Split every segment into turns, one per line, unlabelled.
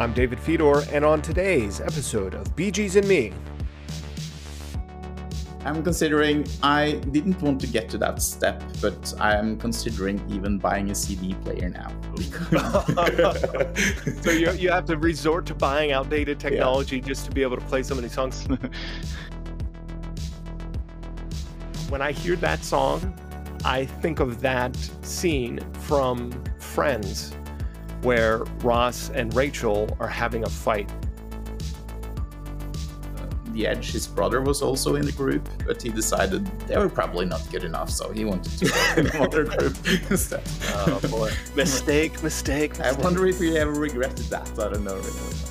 I'm David Fedor, and on today's episode of BGs and Me,
I'm considering, I didn't want to get to that step, but I am considering even buying a CD player now.
so you, you have to resort to buying outdated technology yeah. just to be able to play some of these songs. when I hear that song, I think of that scene from Friends where Ross and Rachel are having a fight.
Uh, the Edge, his brother, was also in the group, but he decided they were probably not good enough, so he wanted to go in another group instead.
Oh boy. mistake, mistake, mistake.
I wonder if he ever regretted that. I don't know really.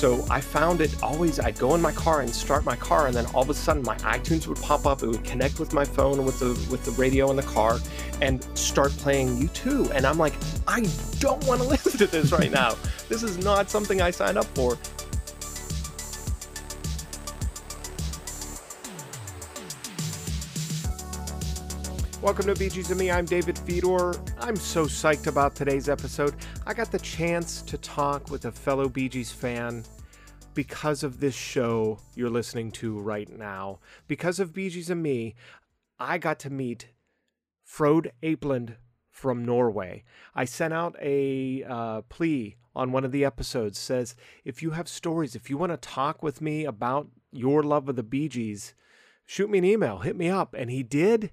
So I found it always, I'd go in my car and start my car, and then all of a sudden my iTunes would pop up. It would connect with my phone with the with the radio in the car, and start playing U2. And I'm like, I don't want to listen to this right now. this is not something I signed up for. Welcome to Gees and Me. I'm David Fedor. I'm so psyched about today's episode. I got the chance to talk with a fellow Gees fan because of this show you're listening to right now. Because of Gees and Me, I got to meet Frode Apeland from Norway. I sent out a uh, plea on one of the episodes says if you have stories, if you want to talk with me about your love of the Bee Gees, shoot me an email, hit me up. And he did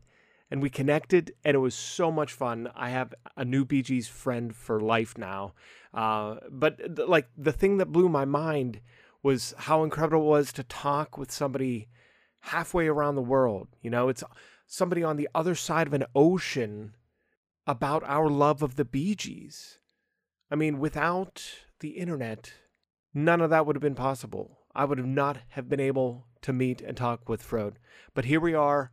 and we connected, and it was so much fun. I have a new Gees friend for life now. Uh, but th- like the thing that blew my mind was how incredible it was to talk with somebody halfway around the world. You know, it's somebody on the other side of an ocean about our love of the Bee Gees. I mean, without the internet, none of that would have been possible. I would have not have been able to meet and talk with Frode. But here we are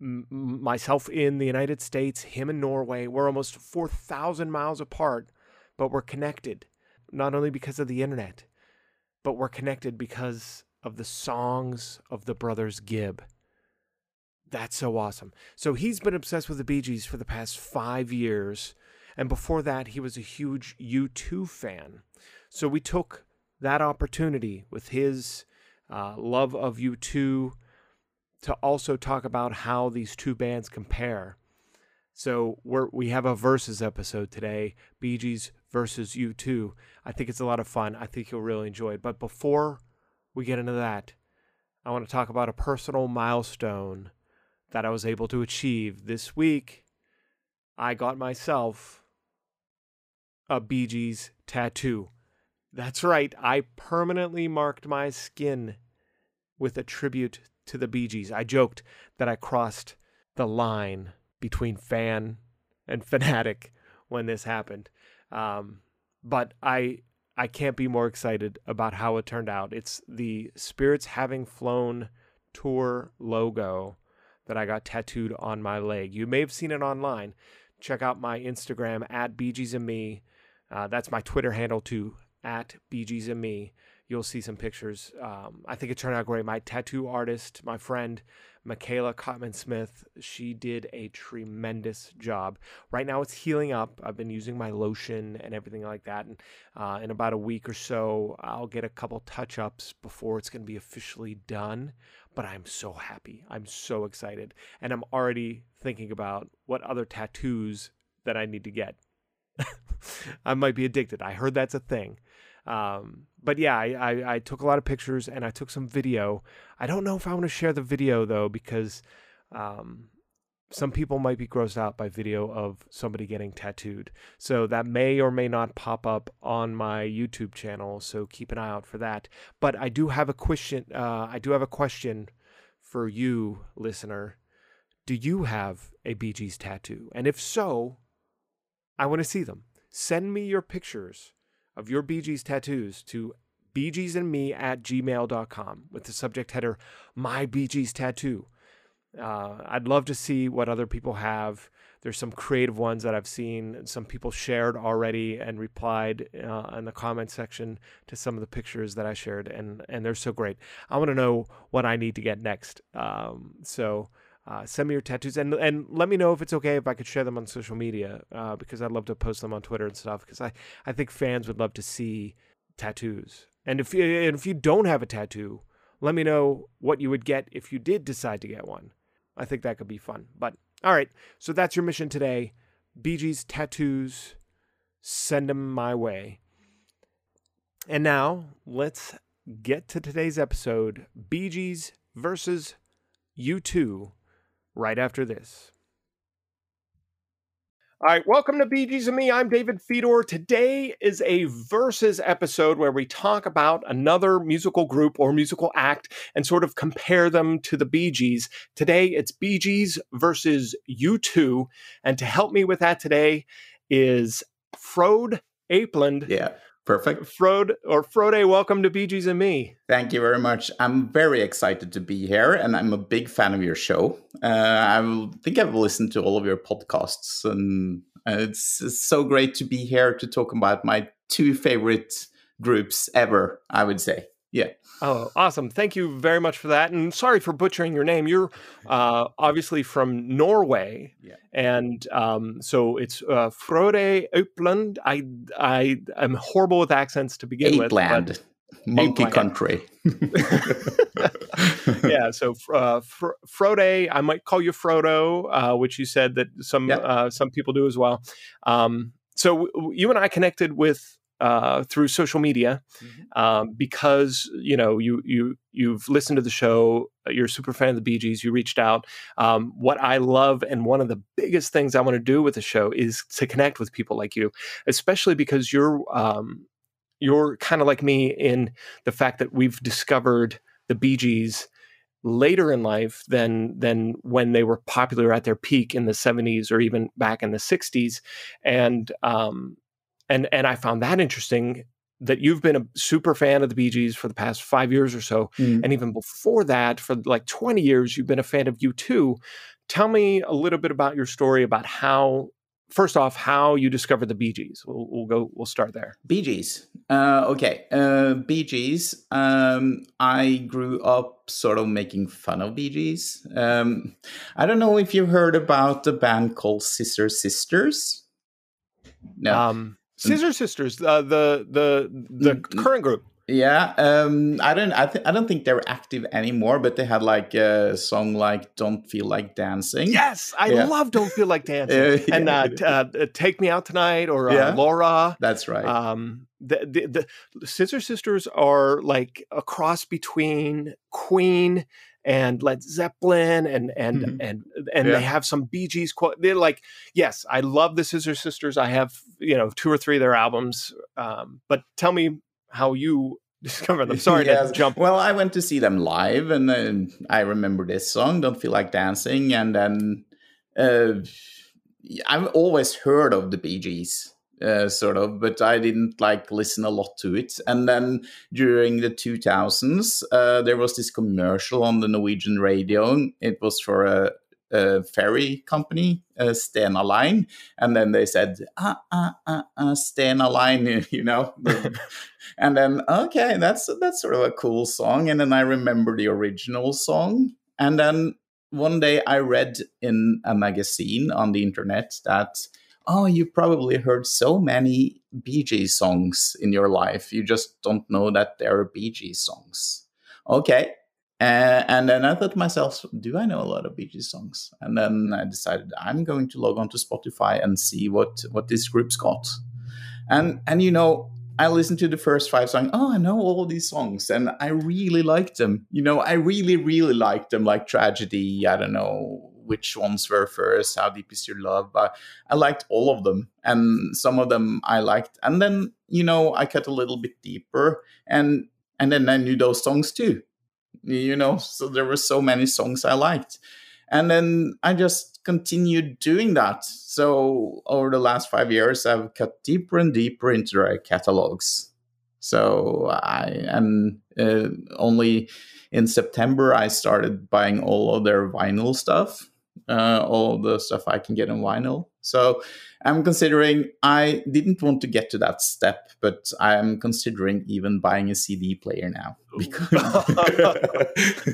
myself in the United States, him in Norway. We're almost 4,000 miles apart, but we're connected, not only because of the internet, but we're connected because of the songs of the brothers Gibb. That's so awesome. So he's been obsessed with the Bee Gees for the past five years. And before that, he was a huge U2 fan. So we took that opportunity with his uh, love of U2 to also talk about how these two bands compare. So we're, we have a versus episode today, Bee Gees versus U2. I think it's a lot of fun. I think you'll really enjoy it. But before we get into that, I want to talk about a personal milestone that I was able to achieve this week. I got myself a Bee Gees tattoo. That's right, I permanently marked my skin with a tribute to the Bee Gees. I joked that I crossed the line between fan and fanatic when this happened. Um, but I I can't be more excited about how it turned out. It's the Spirits Having Flown tour logo that I got tattooed on my leg. You may have seen it online. Check out my Instagram at BGs and me. Uh, that's my Twitter handle too, at BGs and me you'll see some pictures. Um, I think it turned out great. My tattoo artist, my friend, Michaela Cotman Smith, she did a tremendous job. Right now it's healing up. I've been using my lotion and everything like that. And uh, in about a week or so, I'll get a couple touch ups before it's going to be officially done. But I'm so happy. I'm so excited. And I'm already thinking about what other tattoos that I need to get. I might be addicted. I heard that's a thing. Um, but yeah, I, I, I, took a lot of pictures and I took some video. I don't know if I want to share the video though, because um, some people might be grossed out by video of somebody getting tattooed. So that may or may not pop up on my YouTube channel. So keep an eye out for that. But I do have a question. Uh, I do have a question for you, listener. Do you have a Gees tattoo? And if so, I want to see them. Send me your pictures of your Gees tattoos to bgsandme at gmail.com with the subject header, My Gees Tattoo. Uh, I'd love to see what other people have. There's some creative ones that I've seen. Some people shared already and replied uh, in the comment section to some of the pictures that I shared, and and they're so great. I want to know what I need to get next. Um, so Uh, send me your tattoos and and let me know if it's okay if I could share them on social media uh, because I'd love to post them on Twitter and stuff because I, I think fans would love to see tattoos. And if you, and if you don't have a tattoo, let me know what you would get if you did decide to get one. I think that could be fun. But all right, so that's your mission today. BG's tattoos, send them my way. And now let's get to today's episode BG's versus U2 right after this. All right, welcome to BGs and Me. I'm David Fedor. Today is a versus episode where we talk about another musical group or musical act and sort of compare them to the Bee Gees. Today it's Bee Gees versus U2. And to help me with that today is Frode Apeland.
Yeah. Perfect.
Frode or Frode, welcome to Bee Gees and Me.
Thank you very much. I'm very excited to be here, and I'm a big fan of your show. Uh, I think I've listened to all of your podcasts, and it's, it's so great to be here to talk about my two favorite groups ever. I would say. Yeah.
Oh, awesome. Thank you very much for that. And sorry for butchering your name. You're uh, obviously from Norway.
Yeah.
And um, so it's uh, Frode Upland. I, I, I'm horrible with accents to begin
Apeland. with. Monkey Apeland. country.
yeah, so uh, Fr- Frode, I might call you Frodo, uh, which you said that some yeah. uh, some people do as well. Um, so w- you and I connected with uh, through social media mm-hmm. um, because you know you you you've listened to the show uh, you're a super fan of the Bee Gees you reached out um, what I love and one of the biggest things I want to do with the show is to connect with people like you especially because you're um, you're kind of like me in the fact that we've discovered the Bee Gees later in life than than when they were popular at their peak in the 70s or even back in the 60s and um, and and I found that interesting that you've been a super fan of the Bee Gees for the past five years or so, mm. and even before that, for like twenty years, you've been a fan of U2. Tell me a little bit about your story about how. First off, how you discovered the Bee Gees. We'll, we'll go. We'll start there.
Bee Gees. Uh, okay. Uh, Bee Gees. Um, I grew up sort of making fun of Bee Gees. Um, I don't know if you've heard about the band called Sister Sisters.
No. Um, Scissor Sisters, uh, the the the mm, mm. current group.
Yeah, um, I don't, I, th- I don't think they're active anymore, but they had like a song like "Don't Feel Like Dancing."
Yes, I yeah. love "Don't Feel Like Dancing" and uh, t- uh, "Take Me Out Tonight" or uh, yeah. "Laura."
That's right. Um,
the, the the Scissor Sisters are like a cross between Queen and Led Zeppelin and and mm-hmm. and and yeah. they have some Bee Gees quote. They're like, yes, I love the Scissor Sisters. I have you know two or three of their albums. Um, but tell me how you discovered them. Sorry yes. to jump.
Well, I went to see them live, and then I remember this song, "Don't Feel Like Dancing," and then uh, I've always heard of the Bee Gees uh, sort of, but I didn't like listen a lot to it. And then during the 2000s, uh, there was this commercial on the Norwegian radio. It was for a, a ferry company, uh, Stena Line, and then they said, ah, ah, ah, ah Stena Line, you know. and then, okay, that's that's sort of a cool song. And then I remember the original song. And then one day I read in a magazine on the internet that oh, you probably heard so many Bee Gees songs in your life. You just don't know that they're Bee Gees songs. Okay. Uh, and then I thought to myself, do I know a lot of Bee Gees songs? And then I decided I'm going to log on to Spotify and see what what this group's got. And and you know, I listened to the first five songs. Oh, I know all these songs, and I really liked them. You know, I really, really liked them. Like Tragedy, I don't know, which ones were first, how deep is your love. But I liked all of them, and some of them I liked. And then you know I cut a little bit deeper, and and then I knew those songs too. You know, so there were so many songs I liked, and then I just continued doing that. So over the last five years, I've cut deeper and deeper into their catalogs. So I am uh, only in September I started buying all of their vinyl stuff uh, all the stuff I can get on vinyl. So I'm considering. I didn't want to get to that step, but I'm considering even buying a CD player now.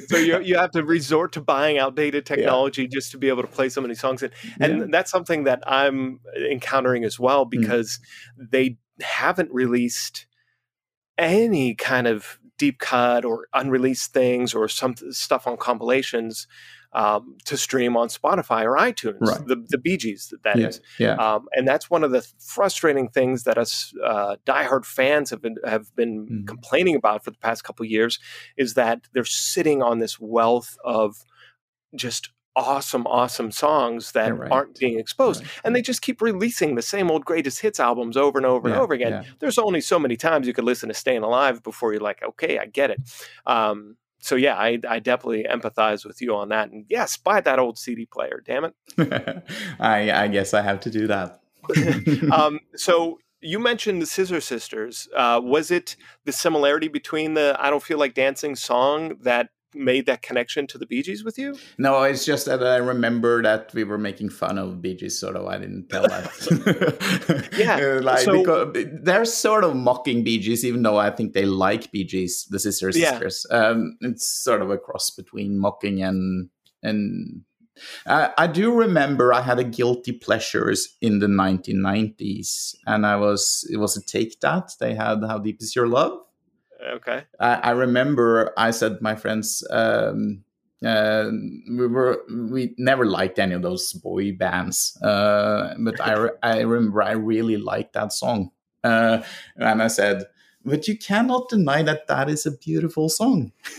so you you have to resort to buying outdated technology yeah. just to be able to play so many songs, and and yeah. that's something that I'm encountering as well mm. because mm. they haven't released any kind of deep cut or unreleased things or some stuff on compilations um, to stream on Spotify or iTunes, right. the the Bee Gees, that
yeah,
is.
yeah.
Um, and that's one of the frustrating things that us uh, diehard fans have been have been mm. complaining about for the past couple years is that they're sitting on this wealth of just awesome, awesome songs that right. aren't being exposed. Right. And they just keep releasing the same old greatest hits albums over and over yeah, and over again. Yeah. There's only so many times you could listen to Staying Alive before you're like, okay, I get it. Um, so yeah, I, I definitely empathize with you on that. And yes, buy that old CD player. Damn
it. I I guess I have to do that.
um, so you mentioned the Scissor Sisters. Uh, was it the similarity between the "I Don't Feel Like Dancing" song that made that connection to the Bee Gees with you?
No, it's just that I remember that we were making fun of Bee Gees, so I didn't tell
that. yeah,
like so, because they're sort of mocking Bee Gees, even though I think they like Bee Gees, the Sister Sisters. Yeah. Um, it's sort of a cross between mocking and and. Uh, I do remember I had a guilty pleasures in the 1990s, and I was it was a take that they had "How Deep Is Your Love,"
Okay.
I, I remember I said my friends um, uh, we were we never liked any of those boy bands, uh, but I re- I remember I really liked that song, uh, and I said. But you cannot deny that that is a beautiful song.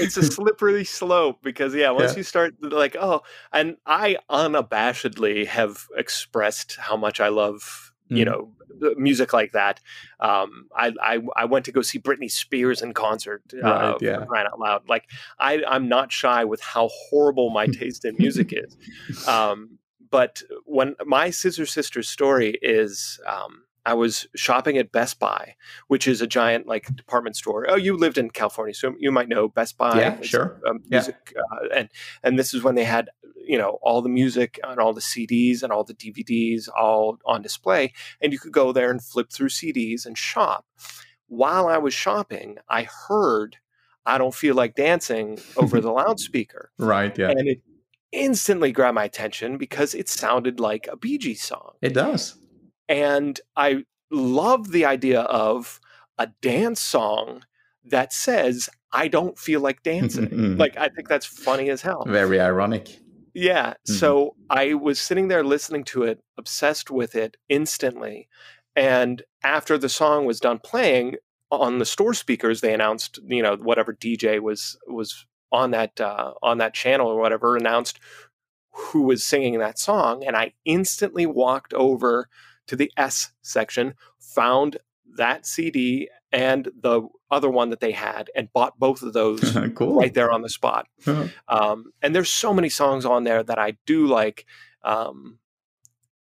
it's a slippery slope because yeah, once yeah. you start like oh, and I unabashedly have expressed how much I love you mm. know music like that. Um, I, I, I went to go see Britney Spears in concert. Uh, right, yeah. crying out loud! Like I I'm not shy with how horrible my taste in music is. Um, but when my Scissor Sisters story is. Um, I was shopping at Best Buy, which is a giant like department store. Oh, you lived in California, so you might know Best Buy.
Yeah, sure.
Um, music, yeah. Uh, and and this is when they had you know all the music and all the CDs and all the DVDs all on display, and you could go there and flip through CDs and shop. While I was shopping, I heard "I Don't Feel Like Dancing" over the loudspeaker.
Right. Yeah.
And it instantly grabbed my attention because it sounded like a Bee Gees song.
It does.
And I love the idea of a dance song that says, I don't feel like dancing. like, I think that's funny as hell.
Very ironic.
Yeah. Mm-hmm. So I was sitting there listening to it, obsessed with it instantly. And after the song was done playing on the store speakers, they announced, you know, whatever DJ was was on that uh, on that channel or whatever announced who was singing that song, and I instantly walked over to the S section, found that CD and the other one that they had and bought both of those
cool.
right there on the spot. Uh-huh. Um, and there's so many songs on there that I do like. Um,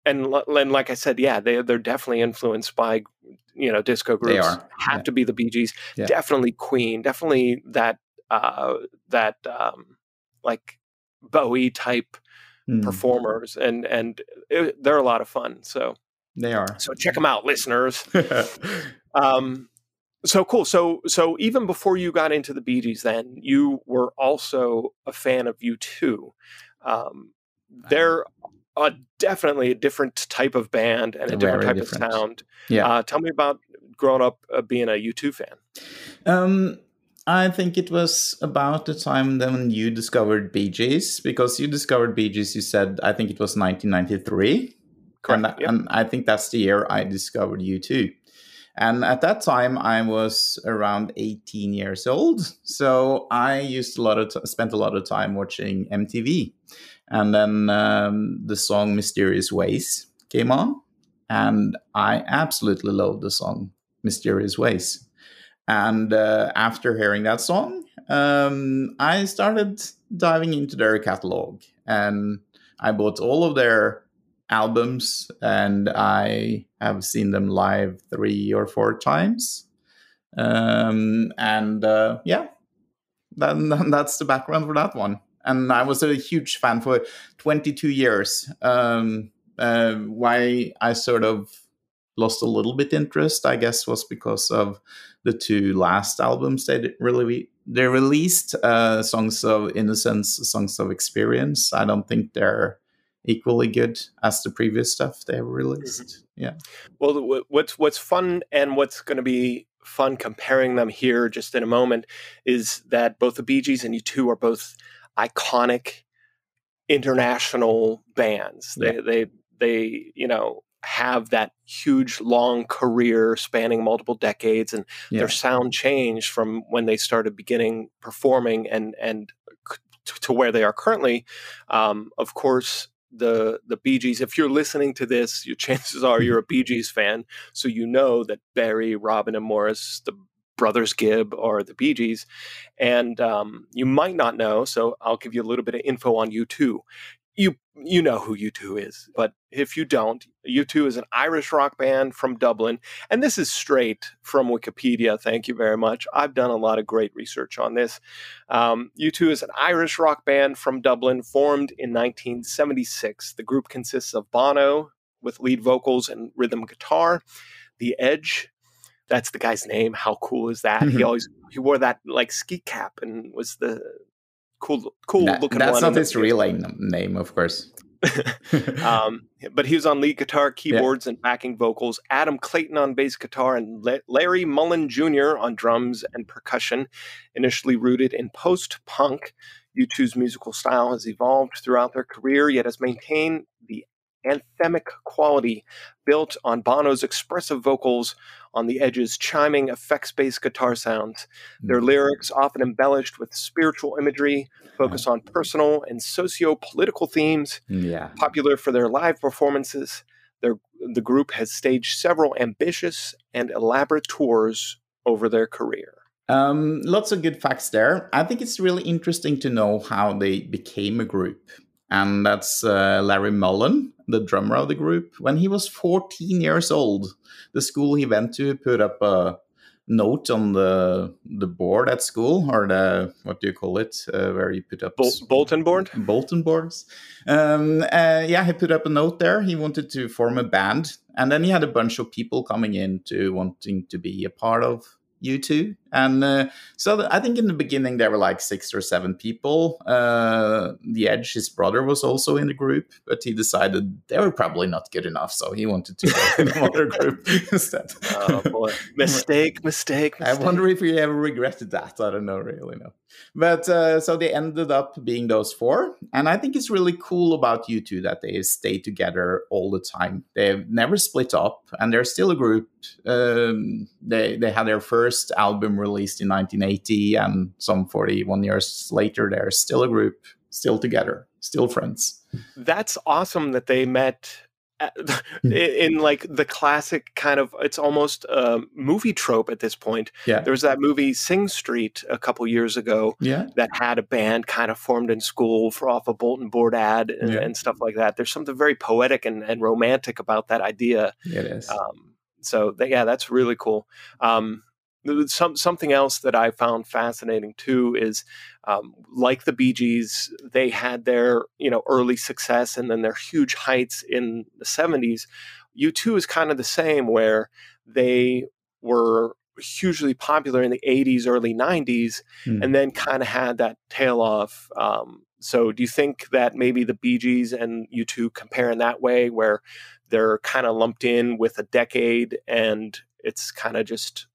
and, and like I said, yeah, they they're definitely influenced by you know disco groups.
They are.
have yeah. to be the Bee Gees. Yeah. Definitely Queen. Definitely that uh, that um, like Bowie type mm. performers, and and it, they're a lot of fun. So
they are.
So check them out, listeners. um, so cool. So so even before you got into the Bee Gees, then you were also a fan of U2. Um, they're a, definitely a different type of band and a different type different. of sound.
Yeah.
Uh, tell me about growing up uh, being a U2 fan.
Um, I think it was about the time when you discovered Bee Gees because you discovered Bee Gees. You said I think it was 1993.
Correct.
And, yep. and I think that's the year I discovered U2. And at that time, I was around 18 years old. So I used a lot of t- spent a lot of time watching MTV. And then um, the song Mysterious Ways came on. And I absolutely loved the song Mysterious Ways. And uh, after hearing that song, um, I started diving into their catalog. And I bought all of their albums, and I have seen them live three or four times. Um, and uh, yeah, that's the background for that one. and I was a huge fan for 22 years. Um, uh, why I sort of lost a little bit interest, I guess, was because of the two last albums they really they released, uh, "Songs of Innocence," "Songs of Experience." I don't think they're equally good as the previous stuff they released. Mm-hmm. Yeah.
Well, what's what's fun and what's going to be fun comparing them here just in a moment is that both the Bee Gees and U2 are both iconic international bands. Yeah. They they they you know have that huge long career spanning multiple decades and yeah. their sound changed from when they started beginning performing and and to where they are currently um, of course the the Bee Gees. If you're listening to this, your chances are you're a Bee Gees fan, so you know that Barry, Robin, and Maurice, the brothers Gibb, are the Bee Gees, and um, you might not know. So I'll give you a little bit of info on U2. you you know who U2 is, but if you don't, U2 is an Irish rock band from Dublin, and this is straight from Wikipedia. Thank you very much. I've done a lot of great research on this. Um, U2 is an Irish rock band from Dublin, formed in 1976. The group consists of Bono with lead vocals and rhythm guitar, The Edge. That's the guy's name. How cool is that? he always he wore that like ski cap and was the cool, cool that, looking.
That's not his real name, of course.
um, but he was on lead guitar, keyboards, yeah. and backing vocals. Adam Clayton on bass guitar, and La- Larry Mullen Jr. on drums and percussion. Initially rooted in post punk, U2's musical style has evolved throughout their career, yet has maintained the anthemic quality built on Bono's expressive vocals on the Edge's, chiming effects based guitar sounds. Their mm. lyrics, often embellished with spiritual imagery, focus on personal and socio political themes.
Yeah.
Popular for their live performances, their, the group has staged several ambitious and elaborate tours over their career.
Um, lots of good facts there. I think it's really interesting to know how they became a group and that's uh, Larry Mullen, the drummer of the group. When he was 14 years old, the school he went to put up a note on the the board at school, or the what do you call it, uh, where you put up
Bol- bulletin board,
bulletin boards. Um, uh, yeah, he put up a note there. He wanted to form a band, and then he had a bunch of people coming in to wanting to be a part of U2. And uh, so I think in the beginning there were like six or seven people. Uh, the Edge, his brother, was also in the group, but he decided they were probably not good enough, so he wanted to go in another group instead.
Oh boy, mistake, mistake, mistake.
I wonder if he ever regretted that. I don't know, really no. But uh, so they ended up being those four, and I think it's really cool about U2 that they stay together all the time. They've never split up, and they're still a group. Um, they they had their first album released in 1980, and some 41 years later, they're still a group, still together, still friends.
That's awesome that they met hmm. in like the classic kind of it's almost a movie trope at this point.
Yeah.
There was that movie Sing Street a couple years ago
yeah.
that had a band kind of formed in school for off a bulletin board ad and, yeah. and stuff like that. There's something very poetic and, and romantic about that idea.
It is. Um,
so yeah, that's really cool. Um, some something else that I found fascinating too is um, like the Bee Gees, they had their you know early success and then their huge heights in the '70s. U2 is kind of the same, where they were hugely popular in the 80s, early 90s, mm. and then kind of had that tail off. Um, so, do you think that maybe the Bee Gees and U2 compare in that way, where they're kind of lumped in with a decade and it's kind of just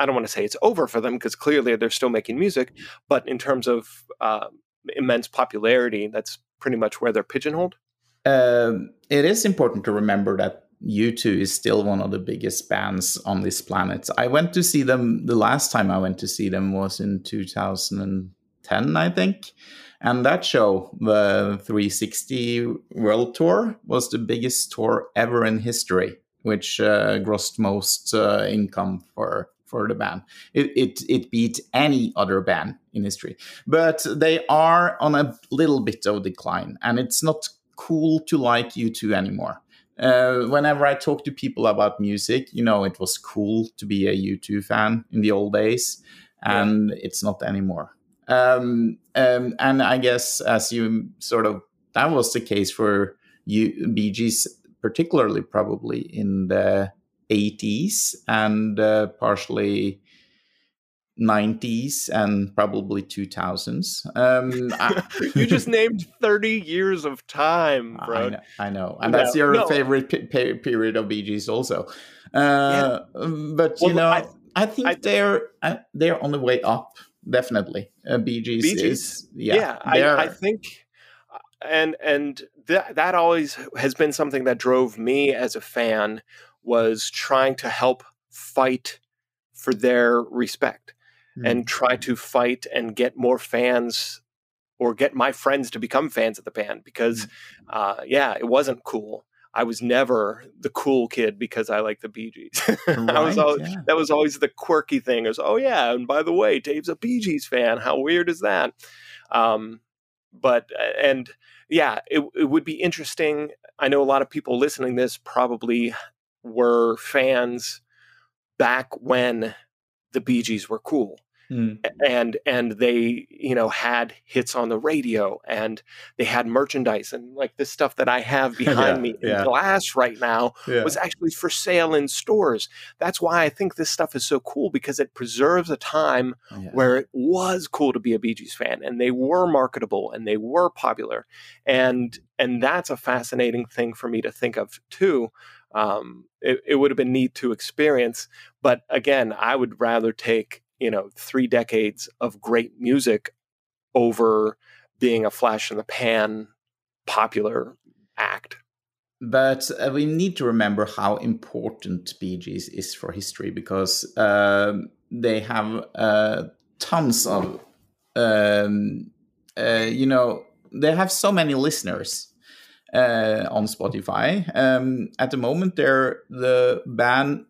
I don't want to say it's over for them because clearly they're still making music, but in terms of uh, immense popularity, that's pretty much where they're pigeonholed.
Um, it is important to remember that U2 is still one of the biggest bands on this planet. I went to see them, the last time I went to see them was in 2010, I think. And that show, the 360 World Tour, was the biggest tour ever in history, which uh, grossed most uh, income for for the band. It, it, it beat any other band in history. But they are on a little bit of decline, and it's not cool to like U2 anymore. Uh, whenever I talk to people about music, you know, it was cool to be a U2 fan in the old days, and yeah. it's not anymore. Um, um, and I guess as you sort of that was the case for you Gees, particularly probably in the 80s and uh, partially 90s and probably 2000s. Um,
you just named 30 years of time, bro.
I know, I know. and no, that's your no. favorite period of BGs, also. Uh, yeah. But well, you know, I, I think I, they're uh, they're on the way up. Definitely, uh, Bee Gees is yeah.
yeah I, I think, uh, and and that that always has been something that drove me as a fan was trying to help fight for their respect mm-hmm. and try to fight and get more fans or get my friends to become fans of the band because mm-hmm. uh, yeah it wasn't cool I was never the cool kid because I like the Bee Gees. Right, I was always, yeah. that was always the quirky thing. It was, oh yeah, and by the way, Dave's a Bee Gees fan. How weird is that? Um, but and yeah, it, it would be interesting. I know a lot of people listening this probably were fans back when the Bee Gees were cool. Mm. and and they you know had hits on the radio and they had merchandise and like this stuff that I have behind yeah, me in yeah. glass right now yeah. was actually for sale in stores. That's why I think this stuff is so cool because it preserves a time where it was cool to be a Bee Gees fan and they were marketable and they were popular and and that's a fascinating thing for me to think of too um, it, it would have been neat to experience. But again, I would rather take you know three decades of great music over being a flash in the pan popular act.
But uh, we need to remember how important Bee Gees is for history because uh, they have uh, tons of, um, uh, you know, they have so many listeners uh, on Spotify. Um, at the moment, they're the band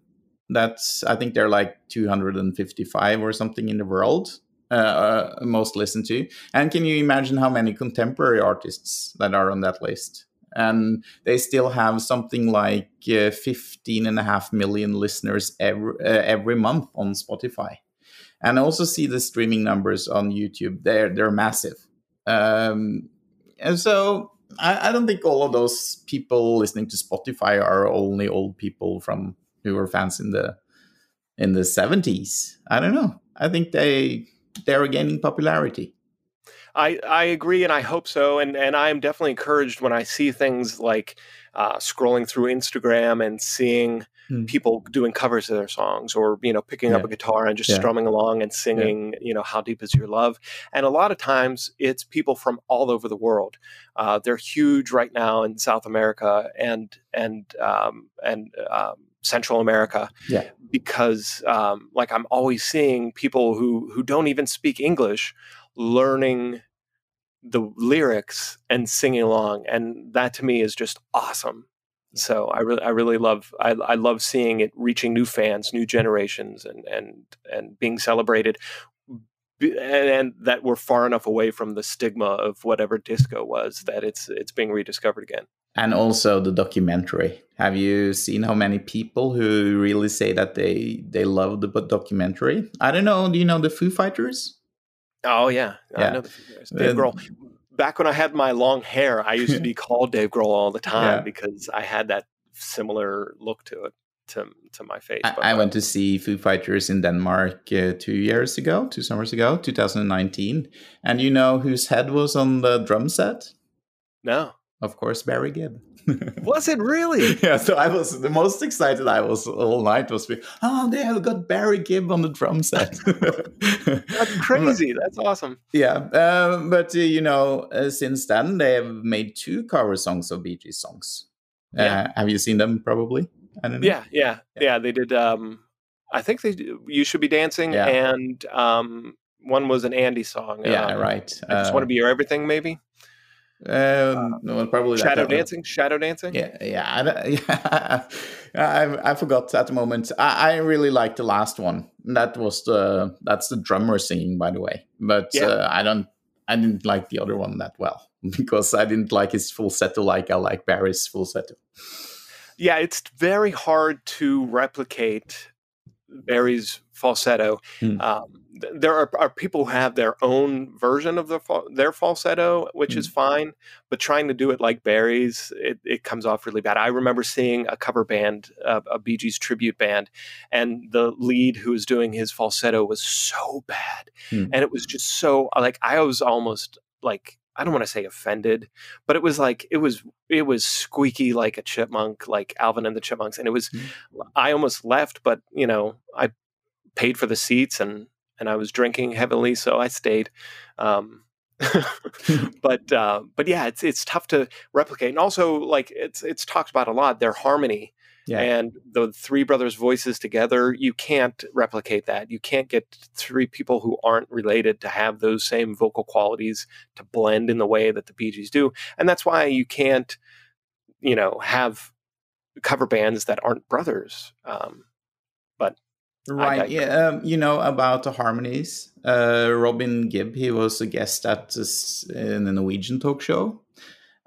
that's I think they're like 255 or something in the world. Uh, uh, most listened to. And can you imagine how many contemporary artists that are on that list? And they still have something like uh, 15 and a half million listeners every, uh, every month on Spotify. And I also see the streaming numbers on YouTube. They're, they're massive. Um, and so I, I, don't think all of those people listening to Spotify are only old people from who were fans in the in the seventies. I don't know. I think they they're gaining popularity.
I, I agree and I hope so. And and I am definitely encouraged when I see things like uh, scrolling through Instagram and seeing mm. people doing covers of their songs or you know picking yeah. up a guitar and just yeah. strumming along and singing yeah. you know how deep is your love and a lot of times it's people from all over the world uh, they're huge right now in south america and and um, and um, Central America.
Yeah.
Because um, like I'm always seeing people who who don't even speak English learning the lyrics and singing along, and that to me is just awesome. So I really, I really love, I, I love seeing it reaching new fans, new generations, and and and being celebrated, and, and that we're far enough away from the stigma of whatever disco was that it's it's being rediscovered again.
And also the documentary. Have you seen how many people who really say that they they love the documentary? I don't know. Do you know the Foo Fighters?
Oh yeah, yeah. I know the Foo Fighters. Dave Grohl back when I had my long hair, I used to be called Dave Grohl all the time yeah. because I had that similar look to it to to my face.
I, I went to see Foo Fighters in Denmark uh, two years ago, two summers ago, 2019, and you know whose head was on the drum set?
No,
of course, Barry Gibb.
was it really?
yeah. So I was the most excited I was all night was, oh, they have got Barry Gibb on the drum set.
That's crazy. That's awesome.
Yeah. Um, but uh, you know, uh, since then they have made two cover songs of Bee Gees songs. Uh, yeah. have you seen them? Probably.
I don't know. Yeah, yeah, yeah. yeah they did. Um, I think they. You should be dancing, yeah. and um, one was an Andy song.
Yeah, um, right.
I just want to be your everything, maybe.
Um, no, probably
shadow dancing. Shadow dancing.
Yeah, yeah, yeah. I, I forgot at the moment. I, I really liked the last one. That was the that's the drummer singing, by the way. But yeah. uh, I don't. I didn't like the other one that well because I didn't like his falsetto like I like Barry's falsetto.
Yeah, it's very hard to replicate Barry's falsetto.
Hmm.
Um, th- there are, are people who have their own version of the fa- their falsetto, which is fine, but trying to do it like Barry's, it, it comes off really bad. I remember seeing a cover band, uh, a Bee Gees tribute band, and the lead who was doing his falsetto was so bad,
Hmm.
and it was just so like I was almost like I don't want to say offended, but it was like it was it was squeaky like a chipmunk, like Alvin and the Chipmunks, and it was
Mm.
I almost left, but you know I paid for the seats and and I was drinking heavily, so I stayed. Um, but uh, but yeah, it's it's tough to replicate, and also like it's it's talked about a lot their harmony
Yeah.
and the three brothers' voices together. You can't replicate that. You can't get three people who aren't related to have those same vocal qualities to blend in the way that the Bee Gees do, and that's why you can't, you know, have cover bands that aren't brothers. Um,
but
Right.
Yeah. Um, you know about the harmonies. Uh, Robin Gibb, he was a guest at this in a Norwegian talk show,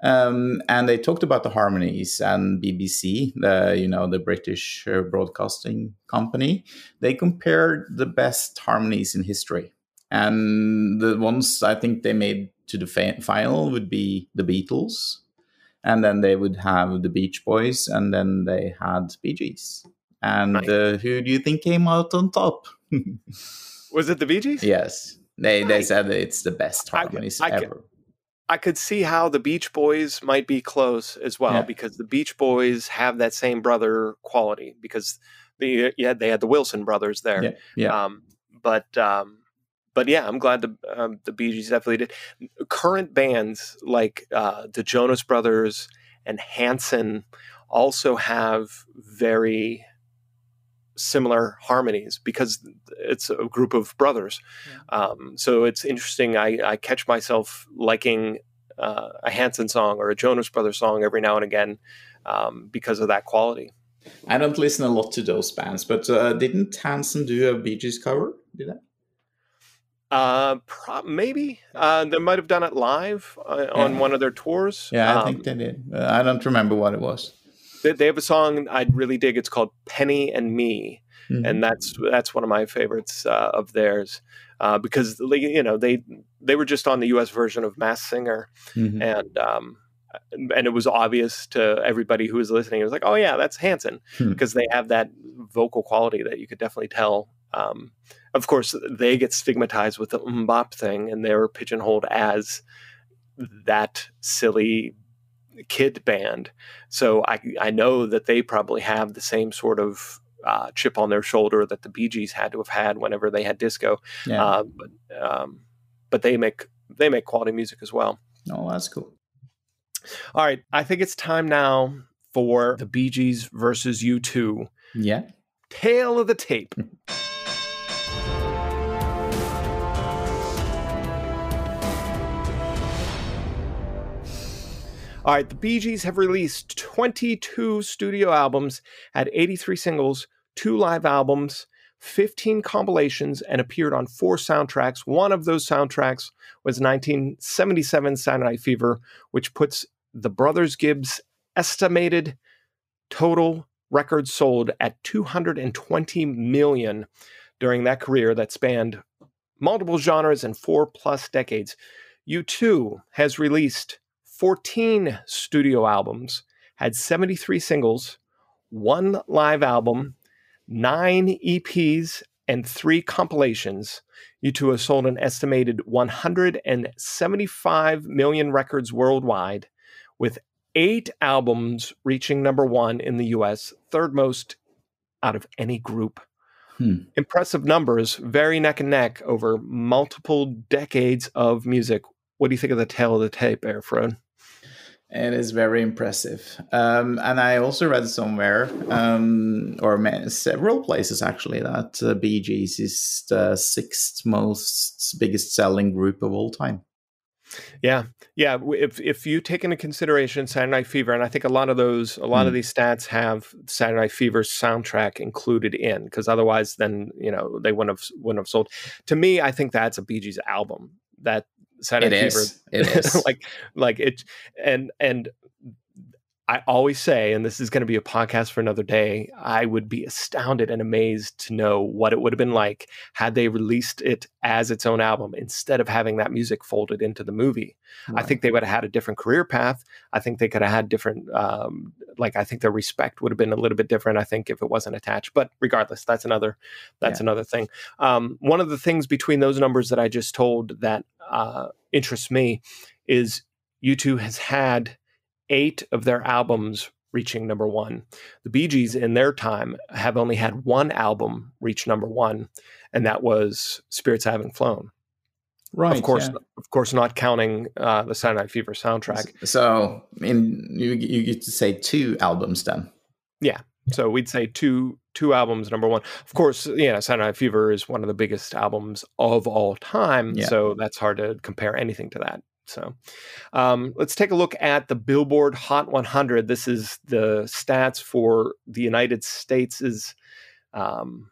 um, and they talked about the harmonies and BBC, the you know the British uh, broadcasting company. They compared the best harmonies in history, and the ones I think they made to the fa- final would be the Beatles, and then they would have the Beach Boys, and then they had Bee Gees. And
Right.
uh, who do you think came out on top?
was it the Bee Gees?
yes, they they said it's the best harmonies
I could-
ever.
I could see how the Beach Boys might be close as well
Yeah.
because the Beach Boys have that same brother quality because the yeah they had the Wilson brothers there.
Yeah, yeah.
Um, but um, but yeah, I'm glad the um, the Bee Gees definitely did. Current bands like uh, the Jonas Brothers and Hanson also have very similar harmonies because it's a group of brothers. Um, so it's interesting. I, I catch myself liking uh, a Hanson song or a Jonas Brothers song every now and again um, because of that quality.
I don't listen a lot to those bands, but uh, didn't Hanson do a Bee Gees cover? Did I?
Uh, pro- maybe uh, they might have done it live uh, on
Yeah.
one of their tours.
Yeah, I
Um,
think they did. Uh, I don't remember what it was.
They, they have a song I really dig. It's called "Penny and Me,"
Mhm.
and that's that's one of my favorites uh, of theirs uh, because you know they they were just on the U.S. version of Masked Singer,
Mhm.
and um, and it was obvious to everybody who was listening. It was like, oh yeah, that's Hanson
Hmm.
because they have that vocal quality that you could definitely tell. Um, of course, they get stigmatized with the MMMBop thing, and they're pigeonholed as that silly kid band. So I I know that they probably have the same sort of uh, chip on their shoulder that the Bee Gees had to have had whenever they had disco.
Yeah.
Uh, but um, but they make they make quality music as well.
oh, that's cool.
All right, I think it's time now for the Bee Gees versus U2.
Yeah.
Tale of the tape. All right, the Bee Gees have released 22 studio albums, had 83 singles, two live albums, 15 compilations, and appeared on four soundtracks. One of those soundtracks was 1977 Saturday Night Fever, which puts the Brothers Gibbs estimated total records sold at 220 million during that career that spanned multiple genres and four plus decades. U2 has released 14 studio albums, had 73 singles, one live album, nine EPs, and three compilations. U2 has sold an estimated 175 million records worldwide, with eight albums reaching number one in the US, third most out of any group.
Hmm.
Impressive numbers, very neck and neck over multiple decades of music. What do you think of the tale of the tape, Airfred?
It is very impressive. Um, and I also read somewhere, um, or several places actually, that uh, Bee Gees is the sixth most biggest selling group of all time.
Yeah, yeah. If if you take into consideration Saturday Night Fever, and I think a lot of those, a lot of
Hmm.
these stats have Saturday Night Fever's soundtrack included in, because otherwise, then you know they wouldn't have wouldn't have sold. To me, I think that's a Bee Gees album. That Saturday
It
Night
is.
Fever,
It is.
like like it, and and I always say, and this is going to be a podcast for another day, I would be astounded and amazed to know what it would have been like had they released it as its own album instead of having that music folded into the movie. Right. I think they would have had a different career path. I think they could have had different, um, like I think their respect would have been a little bit different. I think if it wasn't attached, but regardless, that's another that's yeah. another thing. Um, one of the things between those numbers that I just told that uh, interests me is U2 has had eight of their albums reaching number one. The Bee Gees, in their time, have only had one album reach number one, and that was "Spirits Having Flown."
Right.
Of course,
yeah.
of course, not counting uh, the Saturday Night Fever soundtrack.
So, I mean, you you get to say two albums then.
Yeah. So we'd say two two albums, number one. Of course, you know, Saturday Night Fever is one of the biggest albums of all time. Yeah. So that's hard to compare anything to that. So um, let's take a look at the Billboard Hot 100. This is the stats for the United States' um,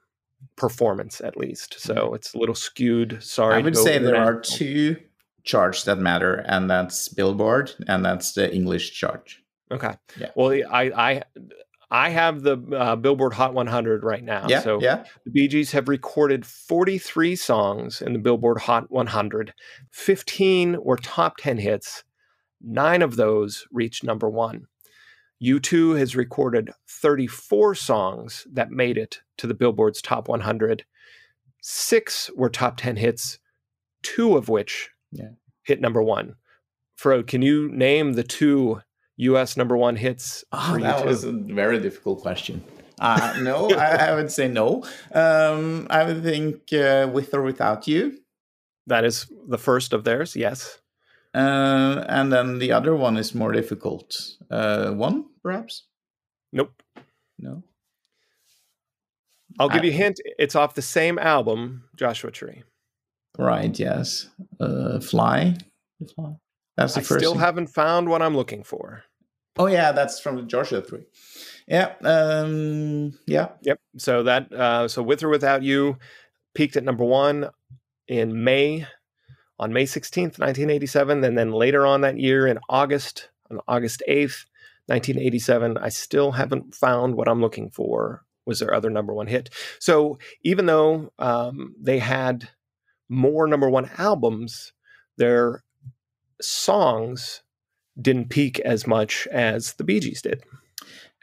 performance, at least. So it's a little skewed. Sorry.
I would say there are two charts that matter, and that's Billboard, and that's the English chart.
Okay. Yeah. Well, I, I I have the uh, Billboard Hot 100 right now.
Yeah,
so
yeah.
the Bee Gees have recorded 43 songs in the Billboard Hot 100. 15 were top 10 hits. Nine of those reached number one. U2 has recorded 34 songs that made it to the Billboard's top 100. Six were top 10 hits, two of which yeah. hit number one. Frode, can you name the two U.S. number one hits?
Oh, that was a very difficult question. Uh, no, I, I, would say no. Um, I would think uh, with or without you.
That is the first of theirs. Yes.
Uh, and then the other one is more difficult. Uh, one, perhaps.
Nope.
No.
I'll give I, you a hint. It's off the same album, Joshua Tree.
Right. Yes. Uh, Fly. Fly.
That's the I first. Still thing. haven't found what I'm looking for.
Oh yeah, that's from the Joshua Tree. Yeah. Um, yeah.
Yep. So that uh, so with or without you peaked at number one in May on May 16th, 1987, and then later on that year in August, on August 8th, 1987, I still haven't found what I'm looking for. Was their other number one hit? So even though um, they had more number one albums, their songs didn't peak as much as the Bee Gees did.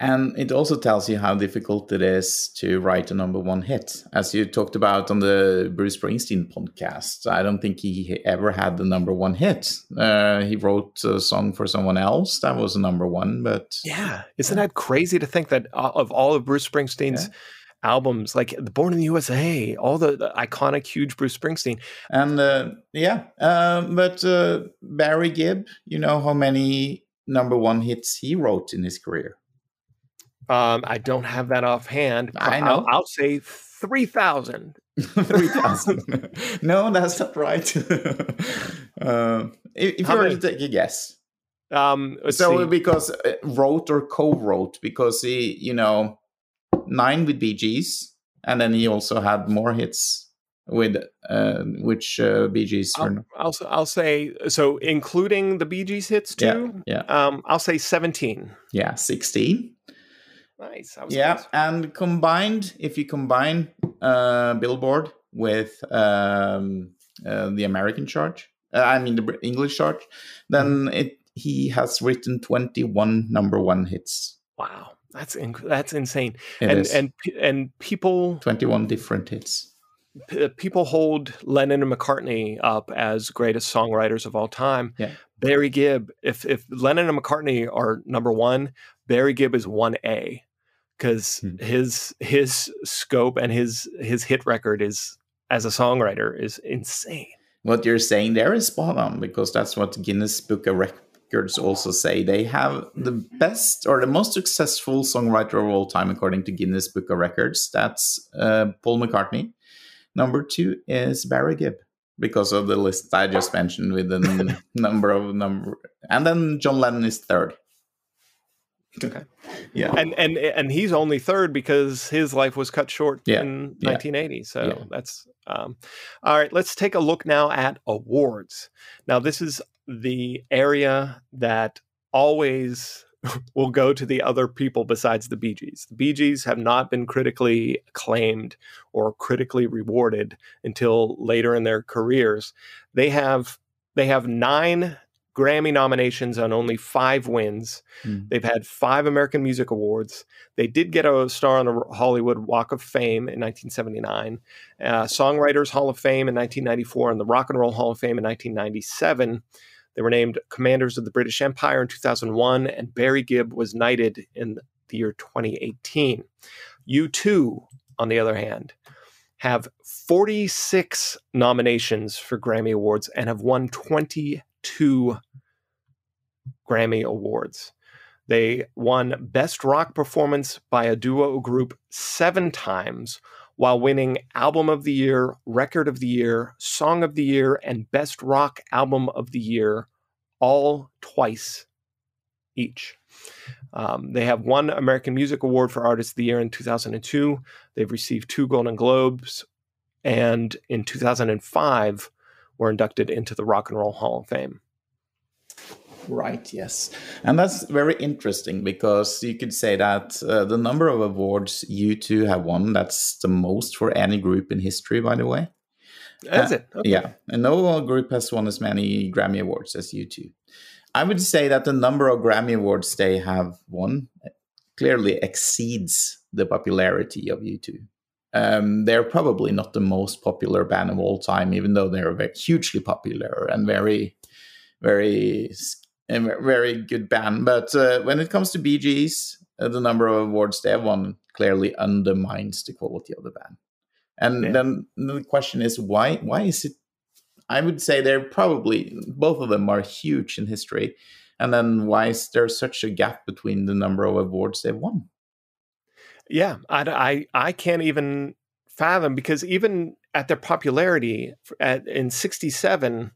And it also tells you how difficult it is to write a number one hit. As you talked about on the Bruce Springsteen podcast, I don't think he ever had the number one hit. Uh, he wrote a song for someone else that was a number one, but.
Yeah. Isn't that crazy to think that uh, of all of Bruce Springsteen's. Yeah albums like the Born in the USA, all the, the iconic, huge Bruce Springsteen.
And uh, yeah, uh, but uh, Barry Gibb, you know how many number one hits he wrote in his career?
Um, I don't have that offhand.
I know.
I'll, I'll say 3,000.
3,000. no, that's not right. uh, if, if you were to take a guess.
Um,
so
see.
because uh, wrote or co-wrote because he, you know, nine with Bee Gees, and then he also had more hits with uh, which uh, Gees.
I'll, I'll, I'll say so, including the Bee Gees hits
too. Yeah,
yeah. Um, I'll say seventeen.
Yeah, sixteen.
Nice.
Yeah, close. and combined, if you combine uh, Billboard with um, uh, the American chart, uh, I mean the English chart, then mm-hmm. it he has written twenty one number one hits.
Wow. That's inc- that's insane.
It
and
is.
and and people
21 different hits.
P- uh, people hold Lennon and McCartney up as greatest songwriters of all time.
Yeah.
Barry Gibb, if if Lennon and McCartney are number 1, Barry Gibb is 1A cuz hmm. his his scope and his his hit record is as a songwriter is insane.
What you're saying there is spot on because that's what Guinness Book of Records records also say they have the best or the most successful songwriter of all time, according to Guinness Book of Records. That's uh, Paul McCartney. Number two is Barry Gibb because of the list I just mentioned with the number of number, and then John Lennon is third.
Okay.
Yeah.
And and and he's only third because his life was cut short
yeah.
in 1980. So yeah. that's um, all right. Let's take a look now at awards. Now this is the area that always will go to the other people besides the Bee Gees. The Bee Gees have not been critically acclaimed or critically rewarded until later in their careers. They have they have nine Grammy nominations on only five wins. Mm. They've had five American Music Awards. They did get a star on the Hollywood Walk of Fame in 1979, uh, Songwriters Hall of Fame in 1994, and the Rock and Roll Hall of Fame in 1997. They were named Commanders of the British Empire in 2001, and Barry Gibb was knighted in the year 2018. U2, on the other hand, have 46 nominations for Grammy Awards and have won 22 Grammy Awards. They won Best Rock Performance by a Duo Group seven times, while winning Album of the Year, Record of the Year, Song of the Year, and Best Rock Album of the Year, all twice each. Um, they have one American Music Award for Artist of the Year in 2002. They've received two Golden Globes, and in 2005 were inducted into the Rock and Roll Hall of Fame.
Right, yes. And that's very interesting because you could say that uh, the number of awards U2 have won, that's the most for any group in history, by the way.
Is uh, it?
Okay. Yeah. And no group has won as many Grammy Awards as U2. I would say that the number of Grammy Awards they have won clearly exceeds the popularity of U2. Um, they're probably not the most popular band of all time, even though they're very, hugely popular and very, very very good band. But uh, when it comes to Bee Gees, uh, the number of awards they have won clearly undermines the quality of the band. And yeah. then the question is why? Why is it? I would say they're probably both of them are huge in history, and then why is there such a gap between the number of awards they've won?
Yeah, I, I, I can't even fathom because even at their popularity at in '67,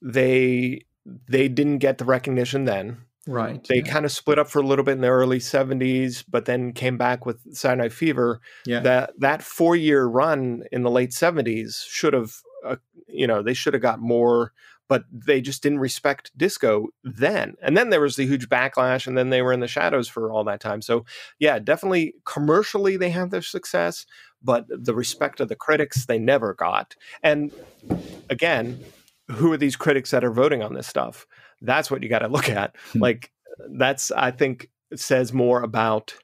they they didn't get the recognition then.
Right.
They yeah. kind of split up for a little bit in the early 70s, but then came back with Night Fever. Yeah. That that four year run in the late 70s should have, uh, you know, they should have got more, but they just didn't respect disco then. And then there was the huge backlash, and then they were in the shadows for all that time. So, yeah, definitely commercially they have their success, but the respect of the critics they never got. And again, who are these critics that are voting on this stuff? That's what you got to look at. Hmm. like that's I think says more about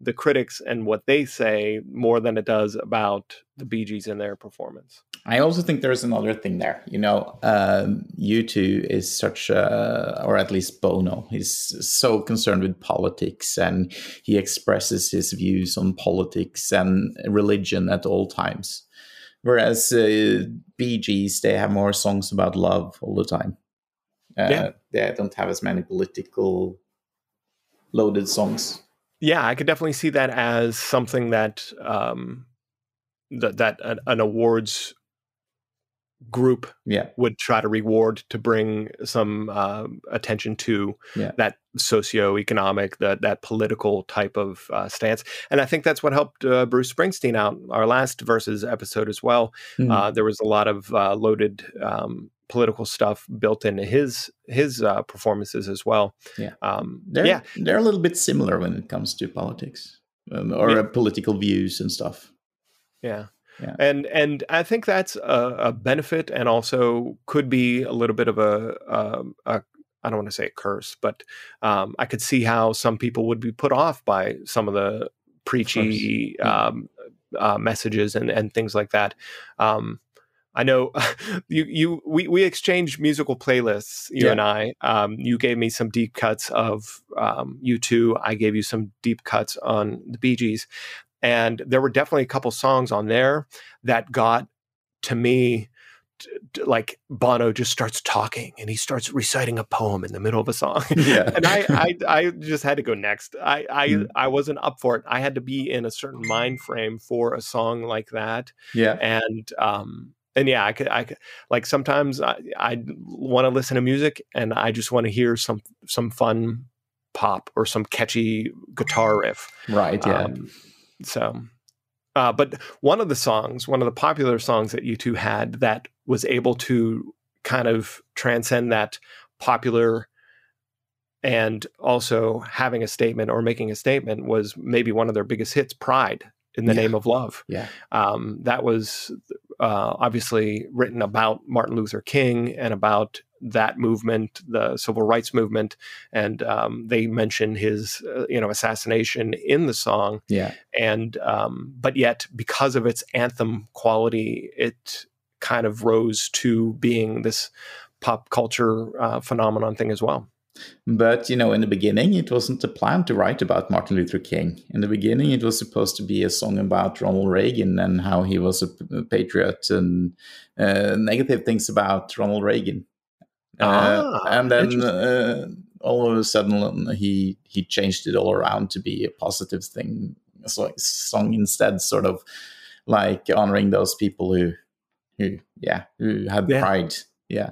the critics and what they say more than it does about the Bee Gees and their performance.
I also think there's another thing there. You know, um, U2 is such a, or at least Bono, he's so concerned with politics and he expresses his views on politics and religion at all times. Whereas uh, Bee Gees, they have more songs about love all the time. Uh, yeah. They don't have as many political loaded songs.
Yeah, I could definitely see that as something that um, that that an awards group
yeah.
would try to reward to bring some uh, attention to yeah. that socioeconomic, that that political type of uh, stance. And I think that's what helped uh, Bruce Springsteen out. Our last verses episode as well. Mm. there was a lot of uh, loaded um, political stuff built into his his uh, performances as well.
Yeah, um, they're, yeah, they're a little bit similar when it comes to politics um, or yeah. political views and stuff.
Yeah. Yeah. And and I think that's a, a, benefit, and also could be a little bit of a, a, a I don't want to say a curse, but um, I could see how some people would be put off by some of the preachy yeah. um, uh, messages and and things like that. Um, I know you you we we exchanged musical playlists, you yeah. and I. Um, you gave me some deep cuts of um, U2. I gave you some deep cuts on the Bee Gees. And there were definitely a couple songs on there that got to me like Bono just starts talking and he starts reciting a poem in the middle of a song. Yeah. and I, I, I just had to go next. I I, mm. I wasn't up for it. I had to be in a certain mind frame for a song like that.
Yeah.
And um and yeah, I could, I could, like sometimes I, I want to listen to music and I just want to hear some some fun pop or some catchy guitar riff.
Right. Yeah. Um,
so, uh, but one of the songs, one of the popular songs that U2 had that was able to kind of transcend that popular and also having a statement or making a statement was maybe one of their biggest hits, "Pride." In the
Yeah.
name of love,
Yeah.
um, that was uh, obviously written about Martin Luther King and about that movement, the civil rights movement, and um, they mention his, uh, you know, assassination in the song.
Yeah.
And um, but yet, because of its anthem quality, it kind of rose to being this pop culture uh, phenomenon thing as well.
But you know, in the beginning, it wasn't the plan to write about Martin Luther King. In the beginning, it was supposed to be a song about Ronald Reagan and how he was a patriot and uh, negative things about Ronald Reagan. Uh,
Ah,
and then uh, all of a sudden, he he changed it all around to be a positive thing, so song instead, sort of like honoring those people who, who yeah, who had
Yeah.
pride. Yeah,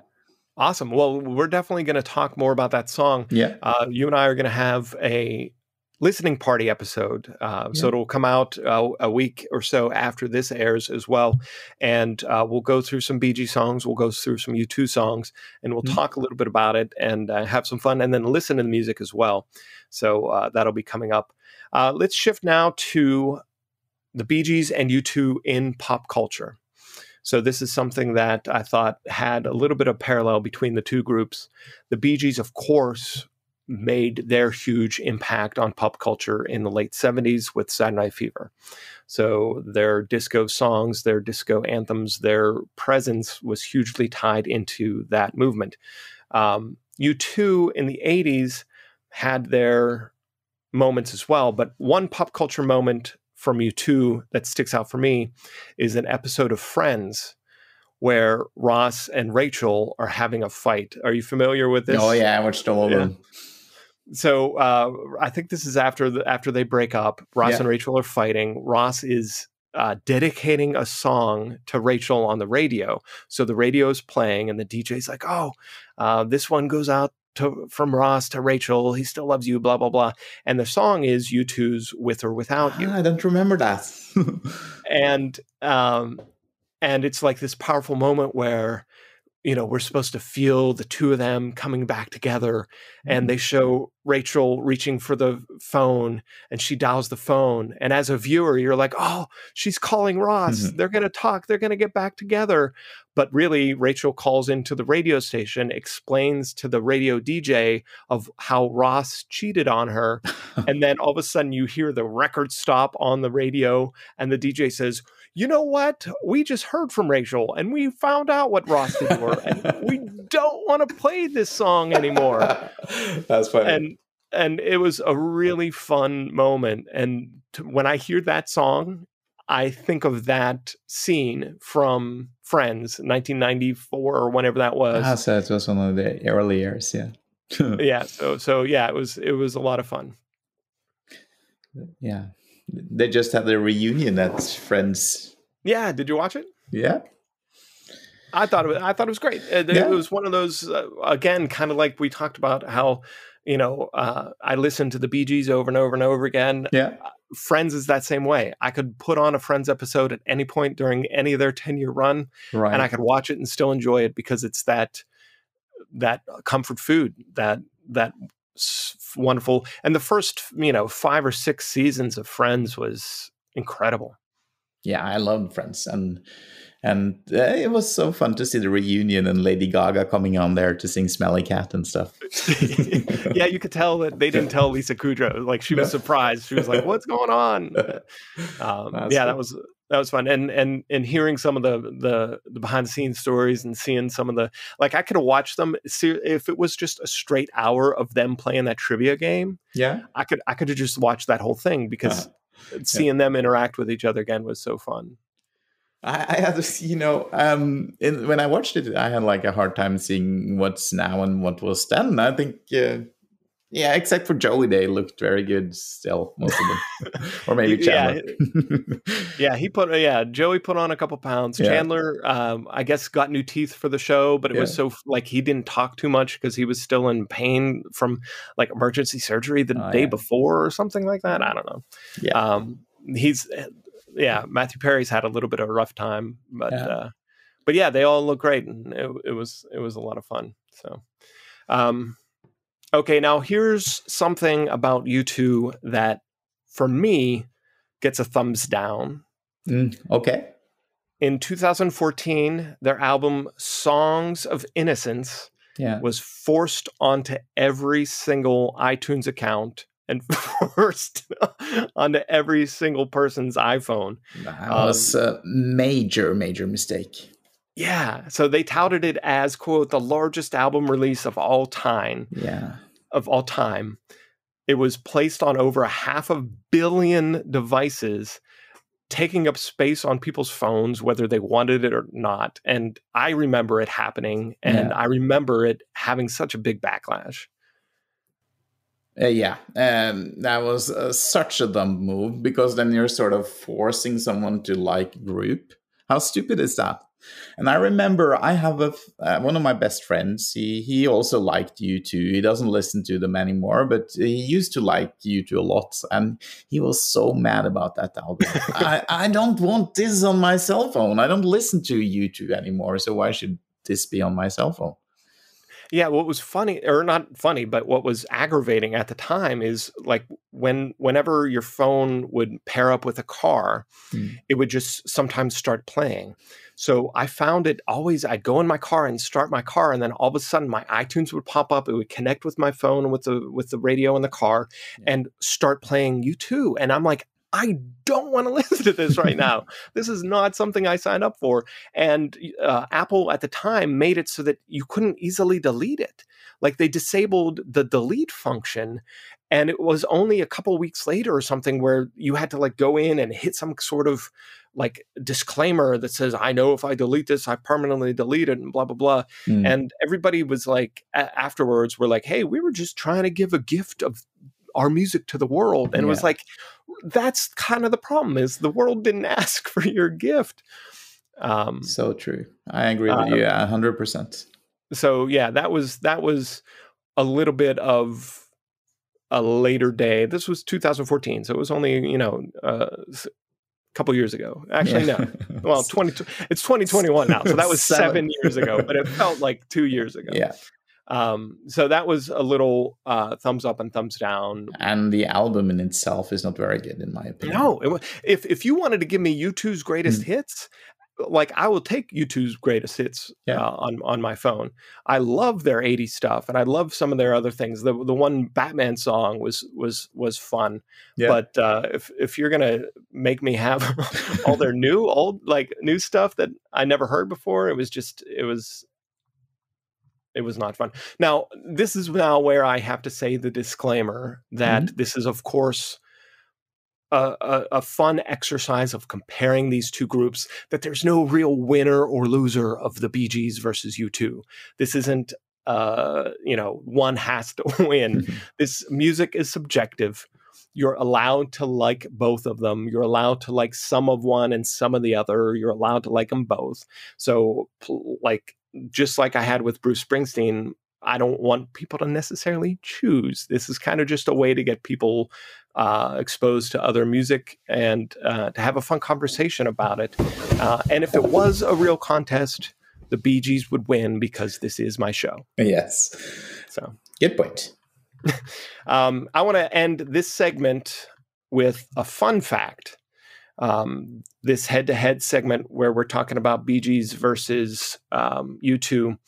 Awesome. Well, we're definitely going to talk more about that song.
yeah,
Uh, you and I are going to have a listening party episode. Uh, So it'll come out uh, a week or so after this airs as well. And uh, we'll go through some BG songs. We'll go through some U2 songs and we'll
Mhm.
talk a little bit about it and uh, have some fun and then listen to the music as well. So uh, that'll be coming up. Uh, let's shift now to the Bee Gees and U2 in pop culture. So this is something that I thought had a little bit of parallel between the two groups. The Bee Gees, of course, made their huge impact on pop culture in the late 70s with Saturday Night Fever. So their disco songs, their disco anthems, their presence was hugely tied into that movement. Um, U2 in the 80s had their moments as well, but one pop culture moment from U2 that sticks out for me is an episode of Friends where Ross and Rachel are having a fight. Are you familiar with this?
oh yeah, I watched all of them.
So uh, I think this is after the, after they break up. Ross
Yeah.
and Rachel are fighting. Ross is uh, dedicating a song to Rachel on the radio. So the radio is playing, and the DJ's like, "Oh, uh, this one goes out to from Ross to Rachel. He still loves you." Blah blah blah. And the song is U2's "With or Without You."
Ah, I don't remember that.
and um and it's like this powerful moment where you know we're supposed to feel the two of them coming back together and they show Rachel reaching for the phone and she dials the phone and as a viewer you're like oh she's calling Ross.
Mhm.
they're going to talk. They're going to get back together. But really Rachel calls into the radio station explains to the radio DJ of how Ross cheated on her and then all of a sudden you hear the record stop on the radio and the DJ says, "You know what? We just heard from Rachel and we found out what Ross did to her, and we don't want to play this song anymore."
That's funny.
And and it was a really fun moment. And t- when I hear that song, I think of that scene from Friends, 1994 or whenever that was.
ah, so it was one of the early years, yeah.
yeah. So so yeah, it was it was a lot of fun.
yeah. They just had their reunion at Friends.
Yeah. Did you watch it?
Yeah.
I thought it was, I thought it was great. It, it was one of those uh, again, kind of like we talked about how you know uh, I listened to the Bee Gees over and over and over again.
Yeah.
Friends is that same way. I could put on a Friends episode at any point during any of their ten year run,
Right.
and I could watch it and still enjoy it because it's that that comfort food that that wonderful. And the first you know five or six seasons of Friends was incredible.
yeah, I loved Friends, and and uh, it was so fun to see the reunion and Lady Gaga coming on there to sing "Smelly Cat" and stuff.
yeah, you could tell that they didn't tell Lisa Kudrow. Like she was surprised. She was like, "What's going on?" Um, yeah,
cool.
that was that was fun. And and and hearing some of the the, the behind the scenes stories and seeing some of the like, I could have watched them. See, if it was just a straight hour of them playing that trivia game,
Yeah,
I could I could have just watched that whole thing because
Uh-huh.
seeing them interact with each other again was so fun.
I, I had this, you know, um, in, when I watched it, I had like a hard time seeing what's now and what was then. I think, uh, yeah, except for Joey, they looked very good still, most of them, or maybe
Yeah,
Chandler.
Yeah, he put yeah, Joey put on a couple pounds.
Yeah.
Chandler, um, I guess, got new teeth for the show, but it was so like he didn't talk too much because he was still in pain from like emergency surgery the
Oh,
day
yeah.
before or something like that. I don't know.
Yeah.
Um, he's yeah, Matthew Perry's had a little bit of a rough time, but
Yeah.
uh, but yeah, they all look great, and it, it was it was a lot of fun. So, um, Okay, now here's something about U2 that for me gets a thumbs down.
Mm, okay.
In 2014, their album Songs of Innocence
Yeah.
was forced onto every single iTunes account and forced onto every single person's iPhone.
That was a major, major mistake.
Yeah, so they touted it as quote the largest album release of all time,
Yeah.
of all time. It was placed on over a half a billion devices, taking up space on people's phones whether they wanted it or not. And I remember it happening and
Yeah.
I remember it having such a big backlash.
Uh, yeah, um, that was uh, such a dumb move because then you're sort of forcing someone to like group. How stupid is that? And I remember I have a uh, one of my best friends. He he also liked U2. He doesn't listen to them anymore, but he used to like U2 a lot, and he was so mad about that album. I I don't want this on my cell phone. I don't listen to U2 anymore. So why should this be on my cell phone?
Yeah, what was funny or not funny, but what was aggravating at the time is like when whenever your phone would pair up with a car,
Hmm.
it would just sometimes start playing. So I found it always I'd go in my car and start my car and then all of a sudden my iTunes would pop up, it would connect with my phone with the with the radio in the car
Yeah.
and start playing U2 and I'm like I don't want to listen to this right now. this is not something I signed up for. And uh, Apple at the time made it so that you couldn't easily delete it. Like they disabled the delete function. And it was only a couple weeks later or something where you had to like go in and hit some sort of like disclaimer that says, I know if I delete this, I permanently delete it and blah, blah, blah.
Hmm.
And everybody was like, a- afterwards, we're like, hey, we were just trying to give a gift of our music to the world. And it was like, that's kind of the problem is the world didn't ask for your gift. Um,
So true. I agree with
Uh,
you hundred percent.
so yeah, that was that was a little bit of a later day. This was 2014, so it was only you know uh, a couple years ago. Actually, no. Well, 20, it's 2021 now, so that was
Seven.
seven years ago, but it felt like two years ago.
yeah.
Um, so that was a little uh, thumbs up and thumbs down.
And the album in itself is not very good, in my opinion.
No, it, if if you wanted to give me U2's greatest
Mm.
hits, like I will take U2's greatest hits
Yeah.
uh, on on my phone. I love their 80s stuff, and I love some of their other things. The the one Batman song was was was fun,
Yeah.
but uh, if if you're gonna make me have all their new old like new stuff that I never heard before, it was just it was it was not fun. Now, this is now where I have to say the disclaimer that
Mm-hmm.
this is, of course, a, a, a fun exercise of comparing these two groups, that there's no real winner or loser of the Bee Gees versus U2. This isn't, uh, you know, one has to win. this music is subjective. You're allowed to like both of them. You're allowed to like some of one and some of the other. You're allowed to like them both. So, like, just like I had with Bruce Springsteen, I don't want people to necessarily choose. This is kind of just a way to get people uh, exposed to other music and uh, to have a fun conversation about it. Uh, and if it was a real contest, the Bee Gees would win because this is my show.
yes.
So.
Good point.
Um, I want to end this segment with a fun fact. Um, this head to head segment where we're talking about Bee Gees versus um, U2.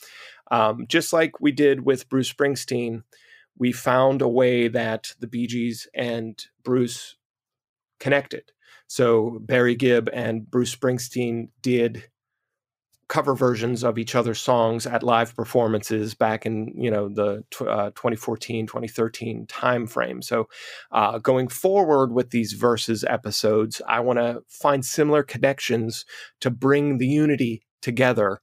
Um, just like we did with Bruce Springsteen, we found a way that the Bee Gees and Bruce connected. So Barry Gibb and Bruce Springsteen did cover versions of each other's songs at live performances back in you know the uh, 2014 2013 time frame so uh, going forward with these verses episodes i want to find similar connections to bring the unity together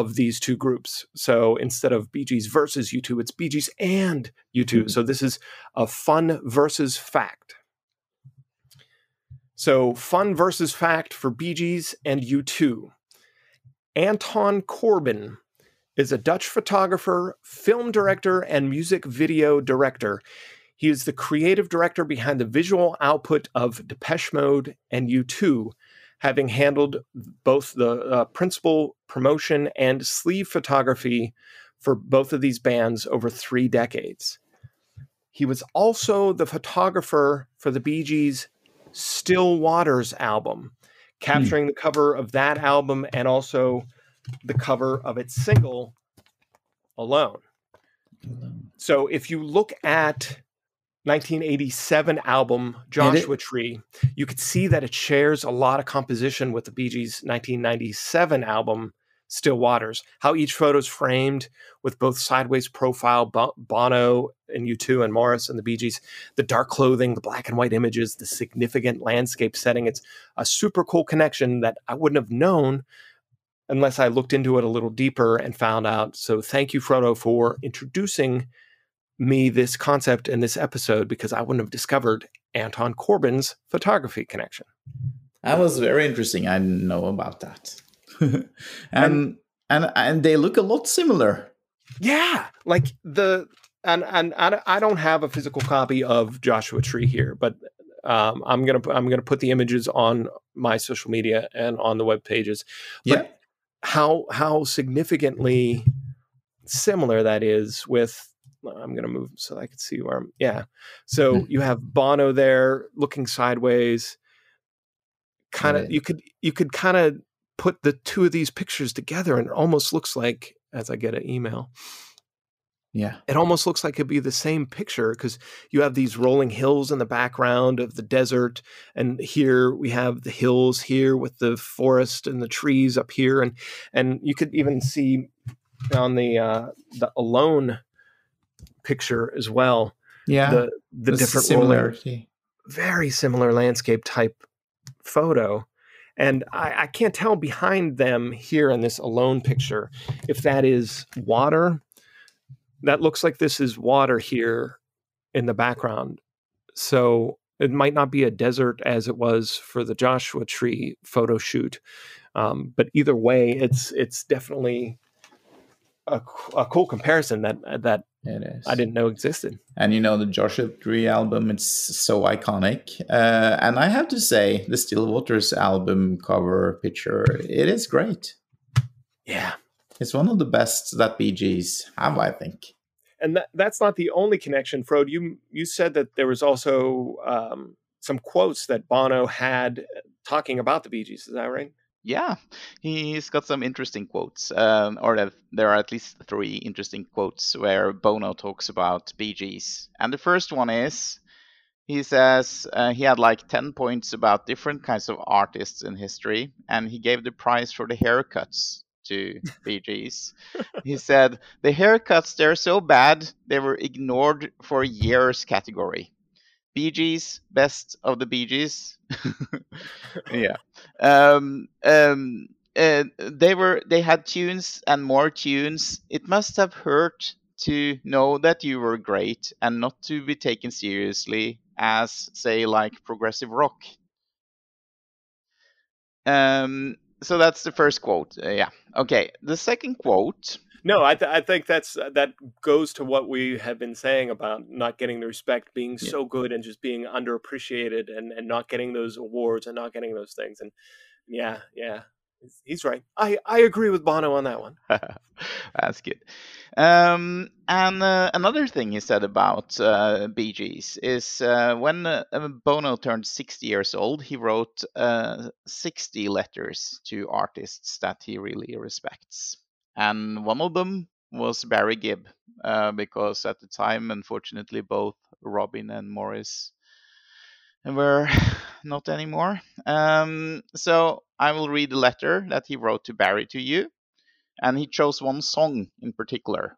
of these two groups. So instead of Bee Gees versus U2 it's Bee Gees and U2
Mhm.
so this is a fun versus fact. So fun versus fact for Bee Gees and U2 Anton Corbijn is a Dutch photographer, film director, and music video director. He is the creative director behind the visual output of Depeche Mode and U2, having handled both the uh, principal promotion and sleeve photography for both of these bands over three decades. He was also the photographer for the Bee Gees' Still Waters album, capturing the cover of that album and also the cover of its single, Alone. So if you look at 1987 album Joshua Tree, you could see that it shares a lot of composition with the Bee Gees' 1997 album Still Waters. How each photo is framed with both sideways profile Bono and U2 and Maurice and the Bee Gees, the dark clothing, the black and white images, the significant landscape setting. It's a super cool connection that I wouldn't have known unless I looked into it a little deeper and found out. So thank you, Frode, for introducing me this concept in this episode because I wouldn't have discovered Anton Corbijn's photography connection.
That was very interesting. I didn't know about that. and, and and and they look a lot similar.
Yeah, like the and and I don't have a physical copy of Joshua Tree here, but um, I'm gonna I'm gonna put the images on my social media and on the web pages. But yeah. how how significantly similar that is with I'm going to move so I can see where I'm. Yeah. So mm-hmm. you have Bono there looking sideways. Kind of, right. you could you could kind of put the two of these pictures together, and it almost looks like as I get an email.
Yeah.
It almost looks like it'd be the same picture because you have these rolling hills in the background of the desert. And here we have the hills here with the forest and the trees up here. And and you could even see on the uh the alone picture as well.
Yeah,
the the, different similarity, very similar landscape type photo. And I, I, can't tell behind them here in this alone picture if that is water. That looks like this is water here in the background. So it might not be a desert as it was for the Joshua Tree photo shoot. Um, but either way, it's it's definitely a, a cool comparison that that
it is.
I didn't know existed.
And you know the Joshua Tree album, it's so iconic. Uh, and I have to say, the Still Waters album cover picture, it is great.
Yeah,
it's one of the best that Bee Gees have, I think.
And that, that's not the only connection, Frode. You you said that there was also um, some quotes that Bono had talking about the Bee Gees. Is that right?
Yeah, he's got some interesting quotes, um, or there are at least three interesting quotes where Bono talks about Gees. And the first one is he says uh, he had like 10 points about different kinds of artists in history, and he gave the prize for the haircuts to Gees. he said, The haircuts, they're so bad, they were ignored for years category. Bee Gees, best of the Bee Gees. yeah. Um, um, uh, they were they had tunes and more tunes. It must have hurt to know that you were great and not to be taken seriously as say like progressive rock. Um, so that's the first quote. Uh, yeah. Okay. The second quote
no, I, th- I think that's uh, that goes to what we have been saying about not getting the respect, being yeah. so good, and just being underappreciated, and and not getting those awards and not getting those things. And yeah, yeah, he's right. I I agree with Bono on that one.
That's good. Um, and uh, another thing he said about uh, Bee Gees is uh, when uh, Bono turned 60 years old, he wrote uh, 60 letters to artists that he really respects and one of them was Barry Gibb, uh, because at the time, unfortunately, both Robin and Maurice were not anymore. Um, so I will read the letter that he wrote to Barry to you, and he chose one song in particular.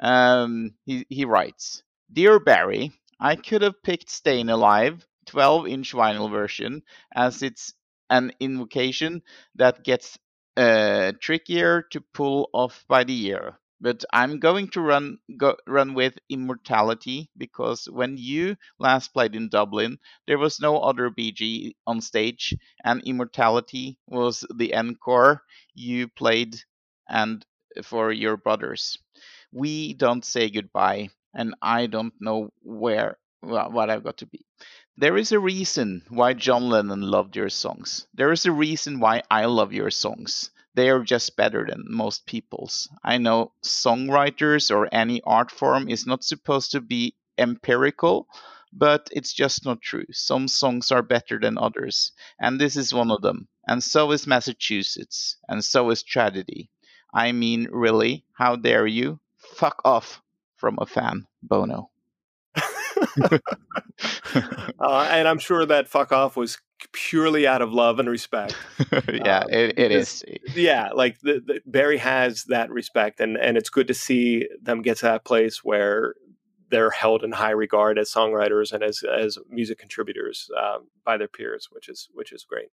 Um, he, he writes, Dear Barry, I could have picked Stayin' Alive 12 inch vinyl version as it's an invocation that gets uh, trickier to pull off by the year. But I'm going to run go, run with Immortality because when you last played in Dublin, there was no other Bee Gee on stage, and Immortality was the encore you played and for your brothers. We don't say goodbye, and I don't know where well, what I've got to be. There is a reason why John Lennon loved your songs. There is a reason why I love your songs. They are just better than most people's. I know songwriters or any art form is not supposed to be empirical, but it's just not true. Some songs are better than others, and this is one of them. And so is Massachusetts, and so is Tragedy. I mean, really, how dare you? Fuck off from a fan, Bono.
uh, and I'm sure that fuck off was purely out of love and respect.
yeah, um, it, it is.
Yeah, like the, the, Barry has that respect, and and it's good to see them get to that place where they're held in high regard as songwriters and as as music contributors um, by their peers, which is which is great.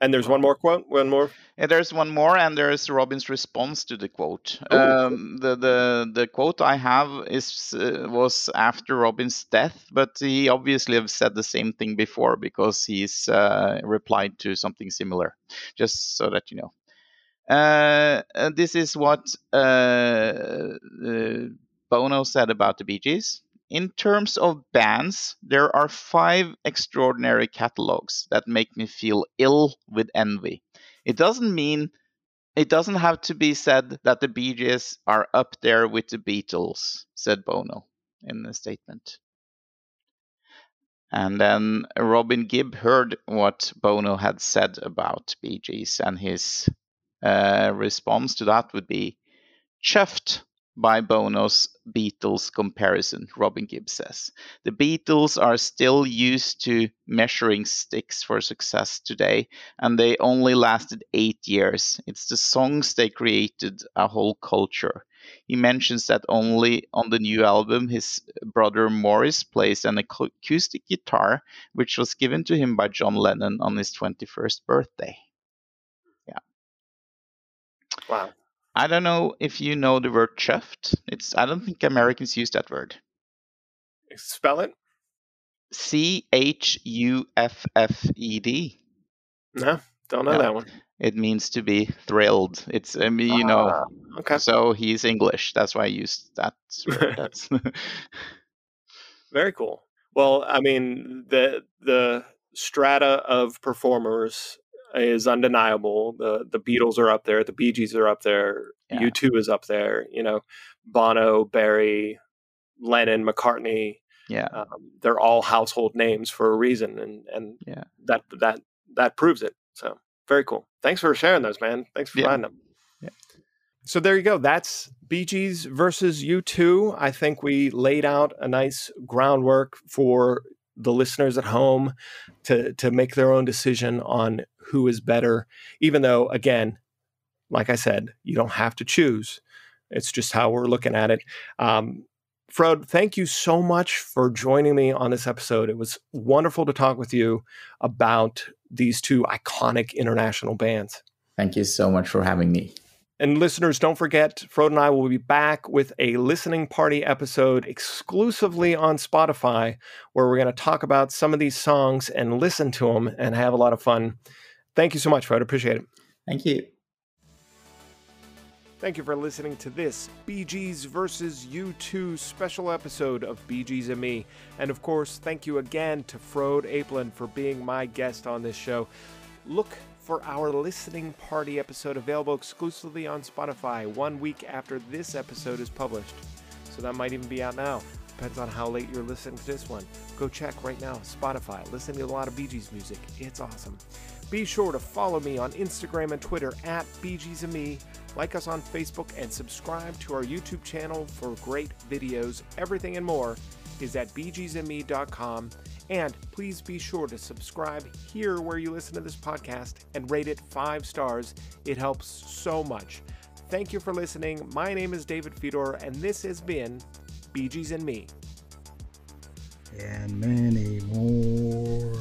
And there's one more quote. One more.
Yeah, there's one more, and there's Robin's response to the quote. Um, the the the quote I have is uh, was after Robin's death, but he obviously have said the same thing before because he's uh, replied to something similar. Just so that you know. Uh, this is what uh, uh, Bono said about the Bee Gees. In terms of bands, there are five extraordinary catalogs that make me feel ill with envy. It doesn't mean it doesn't have to be said that the Bee Gees are up there with the Beatles, said Bono in a statement. And then Robin Gibb heard what Bono had said about Bee Gees, and his uh, response to that would be chuffed by Bono's Beatles comparison, Robin Gibb says. The Beatles are still used to measuring sticks for success today, and they only lasted eight years. It's the songs they created a whole culture. He mentions that only on the new album, his brother Maurice plays an acoustic guitar, which was given to him by John Lennon on his 21st birthday. Yeah.
Wow.
I don't know if you know the word chuffed. It's I don't think Americans use that word.
Spell it.
C H U F F E D.
No, don't know that one.
It means to be thrilled. It's I mean, you know. Ah, okay. So he's English. That's why I used that word. That's
very cool. Well, I mean, the the strata of performers is undeniable. The the Beatles are up there, the Bee Gees are up there, yeah. U2 is up there, you know, Bono, Barry, Lennon, McCartney.
Yeah. Um,
they're all household names for a reason and and
yeah.
that that that proves it. So, very cool. Thanks for sharing those, man. Thanks for yeah. finding them.
Yeah.
So there you go. That's Bee Gees versus U2. I think we laid out a nice groundwork for the listeners at home to to make their own decision on who is better even though again like i said you don't have to choose it's just how we're looking at it um, Frode, thank you so much for joining me on this episode. It was wonderful to talk with you about these two iconic international bands.
Thank you so much for having me.
And listeners, don't forget, Frode and I will be back with a listening party episode exclusively on Spotify, where we're going to talk about some of these songs and listen to them and have a lot of fun. Thank you so much, Frode. Appreciate it.
Thank you.
Thank you for listening to this Bee Gees versus U2 special episode of Bee Gees and Me. And of course, thank you again to Frode Apeland for being my guest on this show. Look for our listening party episode available exclusively on Spotify one week after this episode is published. So that might even be out now. Depends on how late you're listening to this one. Go check right now, Spotify. Listen to a lot of Bee Gees music. It's awesome. Be sure to follow me on Instagram and Twitter at Bee Gees and Me. Like us on Facebook and subscribe to our YouTube channel for great videos. Everything and more is at beegeesandme.com. And please be sure to subscribe here where you listen to this podcast and rate it five stars. It helps so much. Thank you for listening. My name is David Fedor, and this has been Bee Gees and Me.
And many more.